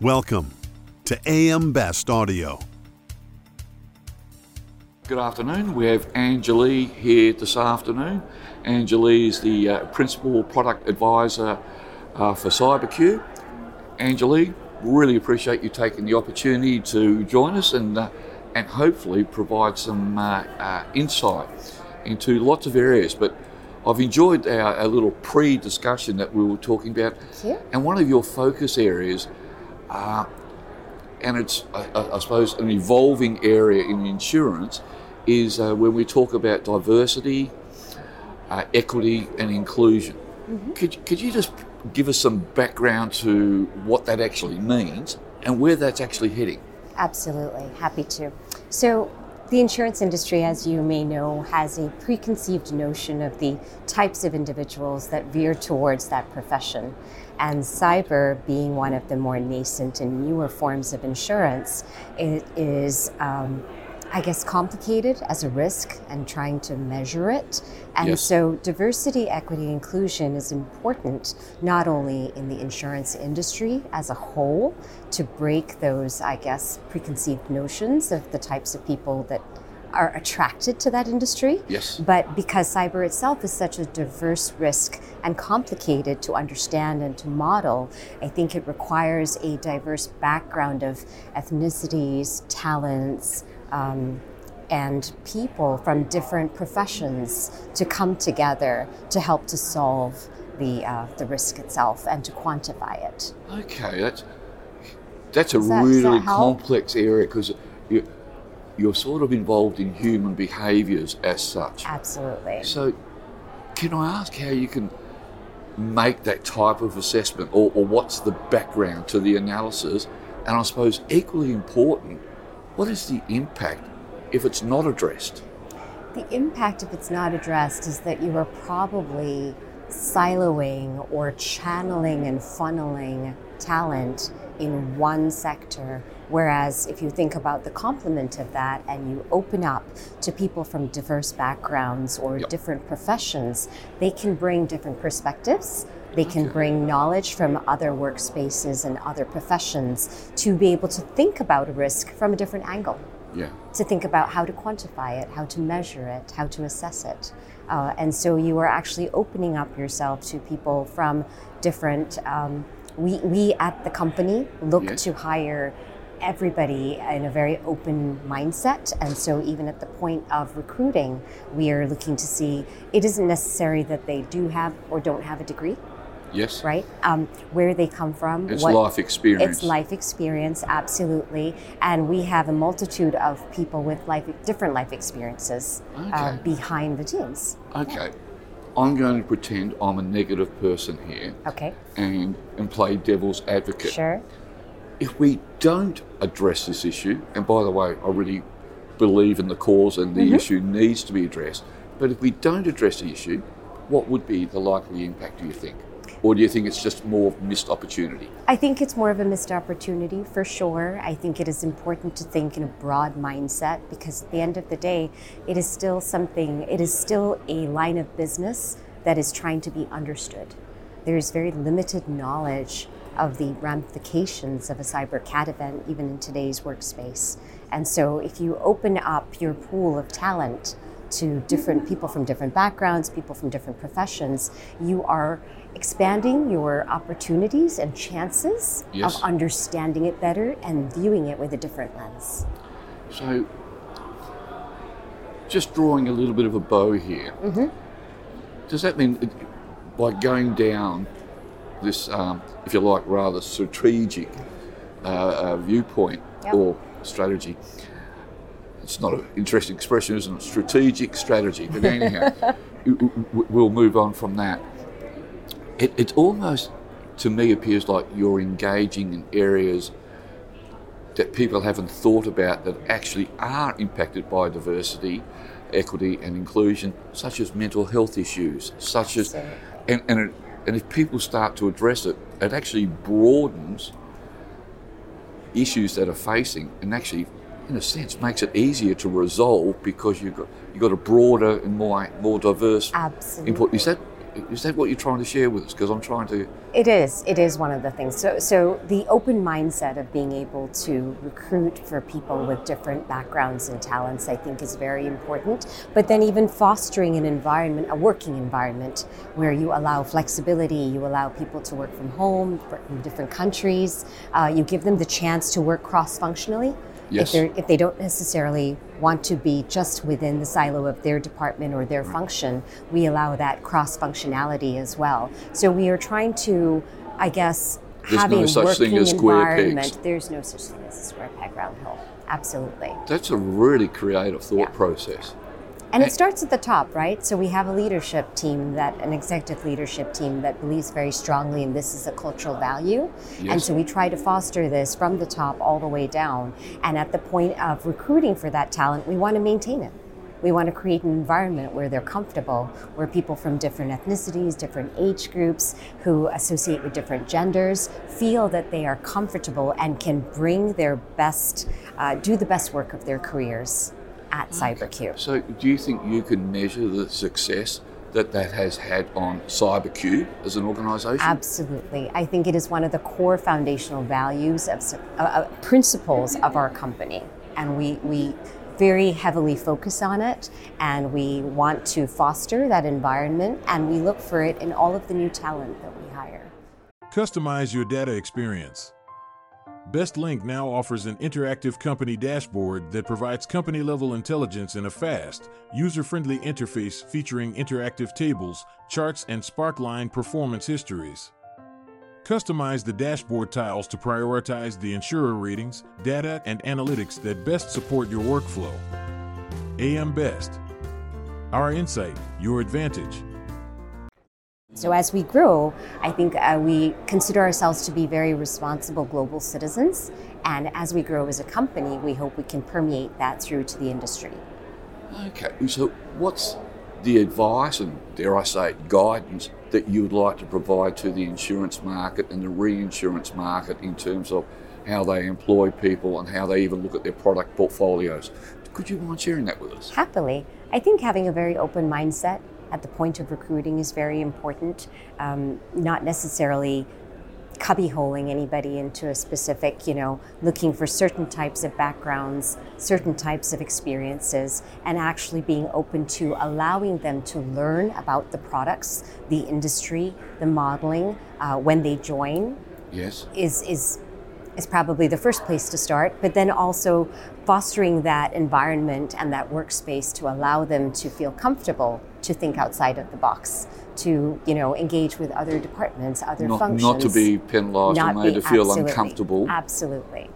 Welcome to AM Best Audio. Good afternoon. We have Anjali here this afternoon. Anjali is the uh, Principal Product Advisor uh, for CyberCube. Anjali, really appreciate you taking the opportunity to join us and, uh, and hopefully provide some uh, uh, insight into lots of areas. But I've enjoyed our, our little pre discussion that we were talking about. you. And one of your focus areas uh, and it's, I, I suppose, an evolving area in insurance is uh, when we talk about diversity, uh, equity, and inclusion. Could, could you just give us some background to what that actually means and where that's actually heading? Absolutely, happy to. So, the insurance industry, as you may know, has a preconceived notion of the types of individuals that veer towards that profession. And cyber, being one of the more nascent and newer forms of insurance, it is, um, I guess, complicated as a risk and trying to measure it. And Yes. so, diversity, equity, inclusion is important not only in the insurance industry as a whole to break those, I guess, preconceived notions of the types of people that are attracted to that industry. Yes. But because cyber itself is such a diverse risk and complicated to understand and to model, I think it requires a diverse background of ethnicities, talents, um, and people from different professions to come together to help to solve the, uh, the risk itself and to quantify it. Okay, that's that's a Does that- that really help? complex area because you're sort of involved in human behaviours as such. Absolutely. So, can I ask how you can make that type of assessment, or, or what's the background to the analysis? And I suppose equally important, what is the impact if it's not addressed? The impact, if it's not addressed, is that you are probably siloing or channeling and funneling talent in one sector. Whereas if you think about the complement of that and you open up to people from diverse backgrounds or Yep. different professions, they can bring different perspectives. They can bring knowledge from other workspaces and other professions to be able to think about a risk from a different angle Yeah. to think about how to quantify it, how to measure it, how to assess it. Uh, and so you are actually opening up yourself to people from different. Um, we, we at the company look Yes. to hire everybody in a very open mindset. And so even at the point of recruiting, we are looking to see it isn't necessary that they do have or don't have a degree, Yes. right? Um, where they come from. It's what- life experience. it's life experience, absolutely, and we have a multitude of people with life, different life experiences uh, behind the teams. Okay. I'm going to pretend I'm a negative person here Okay, and, and play devil's advocate. sure. if we don't address this issue, and by the way, I really believe in the cause and the Mm-hmm. issue needs to be addressed, but if we don't address the issue, what would be the likely impact, do you think? Or do you think it's just more of missed opportunity? I think it's more of a missed opportunity for sure. I think it is important to think in a broad mindset because at the end of the day, it is still something, it is still a line of business that is trying to be understood. There is very limited knowledge of the ramifications of a cyber cat event, even in today's workspace. And so, if you open up your pool of talent to different people from different backgrounds, people from different professions, you are expanding your opportunities and chances Yes. of understanding it better and viewing it with a different lens. So, just drawing a little bit of a bow here, Mm-hmm. does that mean it- by going down this, um, if you like, rather strategic uh, uh, viewpoint Yep. or strategy? It's not an interesting expression, isn't it? Strategic strategy. But anyhow, we'll move on from that. It, it almost, to me, appears like you're engaging in areas that people haven't thought about that actually are impacted by diversity, equity, and inclusion, such as mental health issues, such as, and and, it, and if people start to address it, it actually broadens issues that are facing, and actually, in a sense, makes it easier to resolve because you've got you've got a broader and more more diverse Absolutely. input. Is that Is that what you're trying to share with us? Because I'm trying to. It is. It is one of the things. So, so the open mindset of being able to recruit for people with different backgrounds and talents, I think, is very important. But then even fostering an environment, a working environment, where you allow flexibility, you allow people to work from home, from different countries, uh, you give them the chance to work cross-functionally. Yes. If, if they don't necessarily want to be just within the silo of their department or their function, we allow that cross functionality as well. So we are trying to, I guess, There's have no a such working thing as square pegs. There's no such thing as a square peg round hole. Absolutely. That's a really creative thought Yeah. process. And it starts at the top, right? So we have a leadership team that an executive leadership team that believes very strongly in this is a cultural value. And so we try to foster this from the top all the way down. And at the point of recruiting for that talent, we want to maintain it. We want to create an environment where they're comfortable, where people from different ethnicities, different age groups, who associate with different genders, feel that they are comfortable and can bring their best, uh, do the best work of their careers at CyberCube. So, do you think you can measure the success that that has had on CyberCube as an organisation? Absolutely. I think it is one of the core foundational values of uh, uh, principles of our company. And we, we very heavily focus on it and we want to foster that environment and we look for it in all of the new talent that we hire. Customize your data experience. BestLink now offers an interactive company dashboard that provides company level intelligence in a fast, user friendly interface featuring interactive tables, charts, and Sparkline performance histories. Customize the dashboard tiles to prioritize the insurer ratings, data, and analytics that best support your workflow. AM Best. Our insight, your advantage. So as we grow, I think uh, we consider ourselves to be very responsible global citizens. And as we grow as a company, we hope we can permeate that through to the industry. Okay, so what's the advice and, dare I say, guidance that you would like to provide to the insurance market and the reinsurance market in terms of how they employ people and how they even look at their product portfolios? Could you mind sharing that with us? Happily, I think having a very open mindset at the point of recruiting is very important. Um, not necessarily cubbyholing anybody into a specific, you know, looking for certain types of backgrounds, certain types of experiences, and actually being open to allowing them to learn about the products, the industry, the modeling uh, when they join Yes. is is is probably the first place to start, but then also fostering that environment and that workspace to allow them to feel comfortable to think outside of the box, to you know engage with other departments, other Not, functions. not to be or Not made be- to feel absolutely, uncomfortable. Absolutely.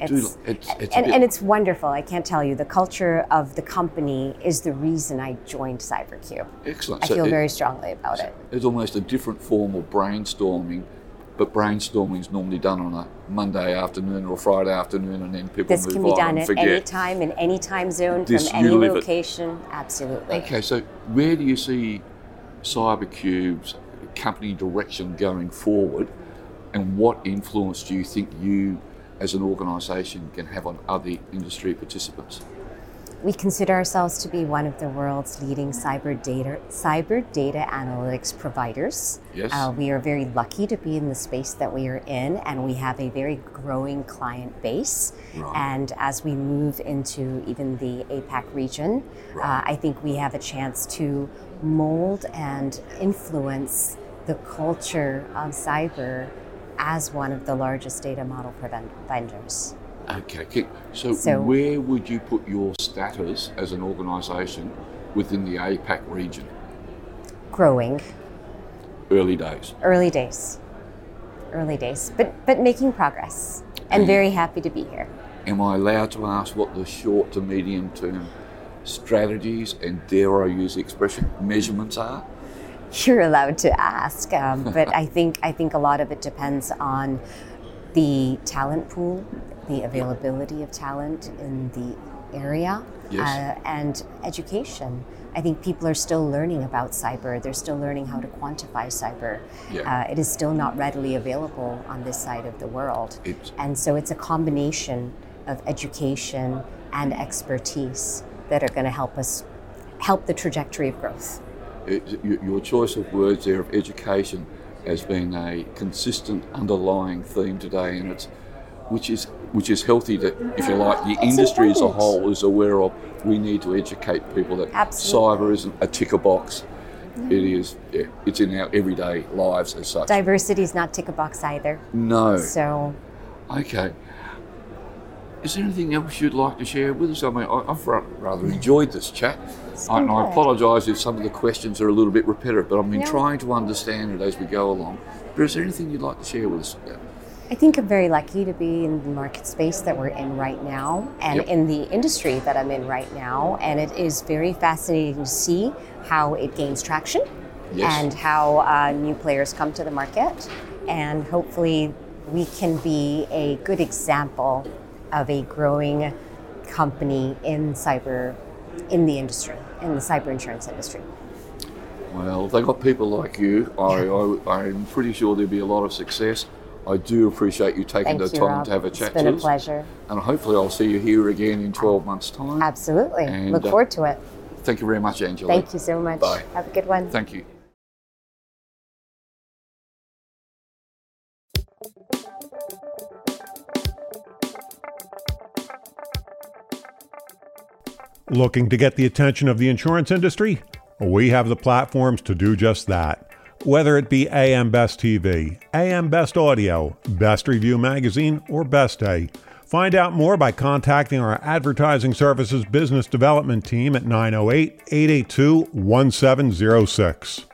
I It's, it's- it's and, and it's wonderful. I can't tell you. The culture of the company is the reason I joined CyberCube. Excellent. I So feel it- very strongly about it. It's almost a different form of brainstorming, but brainstorming is normally done on a Monday afternoon or a Friday afternoon, and then people move on. This move can be on done at forget. any time in any time zone This from any live it. location. Absolutely. Okay, so where do you see CyberCube's company direction going forward, and what influence do you think you, as an organisation, can have on other industry participants? We consider ourselves to be one of the world's leading cyber data cyber data analytics providers. Yes. Uh, we are very lucky to be in the space that we are in, and we have a very growing client base. Right. And as we move into even the APAC region, uh, I think we have a chance to mold and influence the culture of cyber as one of the largest data model vendors. Okay. So, So- where would you put your status as an organisation within the APAC region? Growing, Early days. early days early days but but making progress and very happy to be here Am I allowed to ask what the short to medium term strategies and dare I use the expression measurements are? you're allowed to ask um, but i think i think a lot of it depends on the talent pool the availability of talent in the area Yes. uh, and education. I think people are still learning about cyber. They're still learning how to quantify cyber. Yeah. uh, it is still not readily available on this side of the world. It's- and so it's a combination of education and expertise that are going to help us help the trajectory of growth. It, your choice of words there of education has been a consistent underlying theme today, and it's which is which is healthy that if you like the industry as a whole is aware of. We need to educate people that Absolutely. cyber isn't a ticker box. It is. Yeah, it's in our everyday lives as such. Diversity is not tick a box either. no. So Okay. Is there anything else you'd like to share with us? I mean, I- I've rather enjoyed this chat. I, and I apologise if some of the questions are a little bit repetitive, but I've been No. trying to understand it as we go along. But is there anything you'd like to share with us? Yeah. I think I'm very lucky to be in the market space that we're in right now and Yep. in the industry that I'm in right now. And it is very fascinating to see how it gains traction Yes. and how uh, new players come to the market. And hopefully, we can be a good example of a growing company in cyber, in the industry, in the cyber insurance industry. Well, if they've got people like you, I, I, I'm pretty sure there'll be a lot of success. I do appreciate you taking Thank the you, time Rob. to have a It's chat been to a us. pleasure. And hopefully I'll see you here again in 12 months' time. Absolutely. And, Look uh, forward to it. Thank you very much, Angela. Thank you so much. Bye. Have a good one. Thank you. Looking to get the attention of the insurance industry? We have the platforms to do just that. Whether it be AM Best TV, AM Best Audio, Best Review Magazine, or Best Day, find out more by contacting our Advertising Services Business Development Team at 908 882 1706.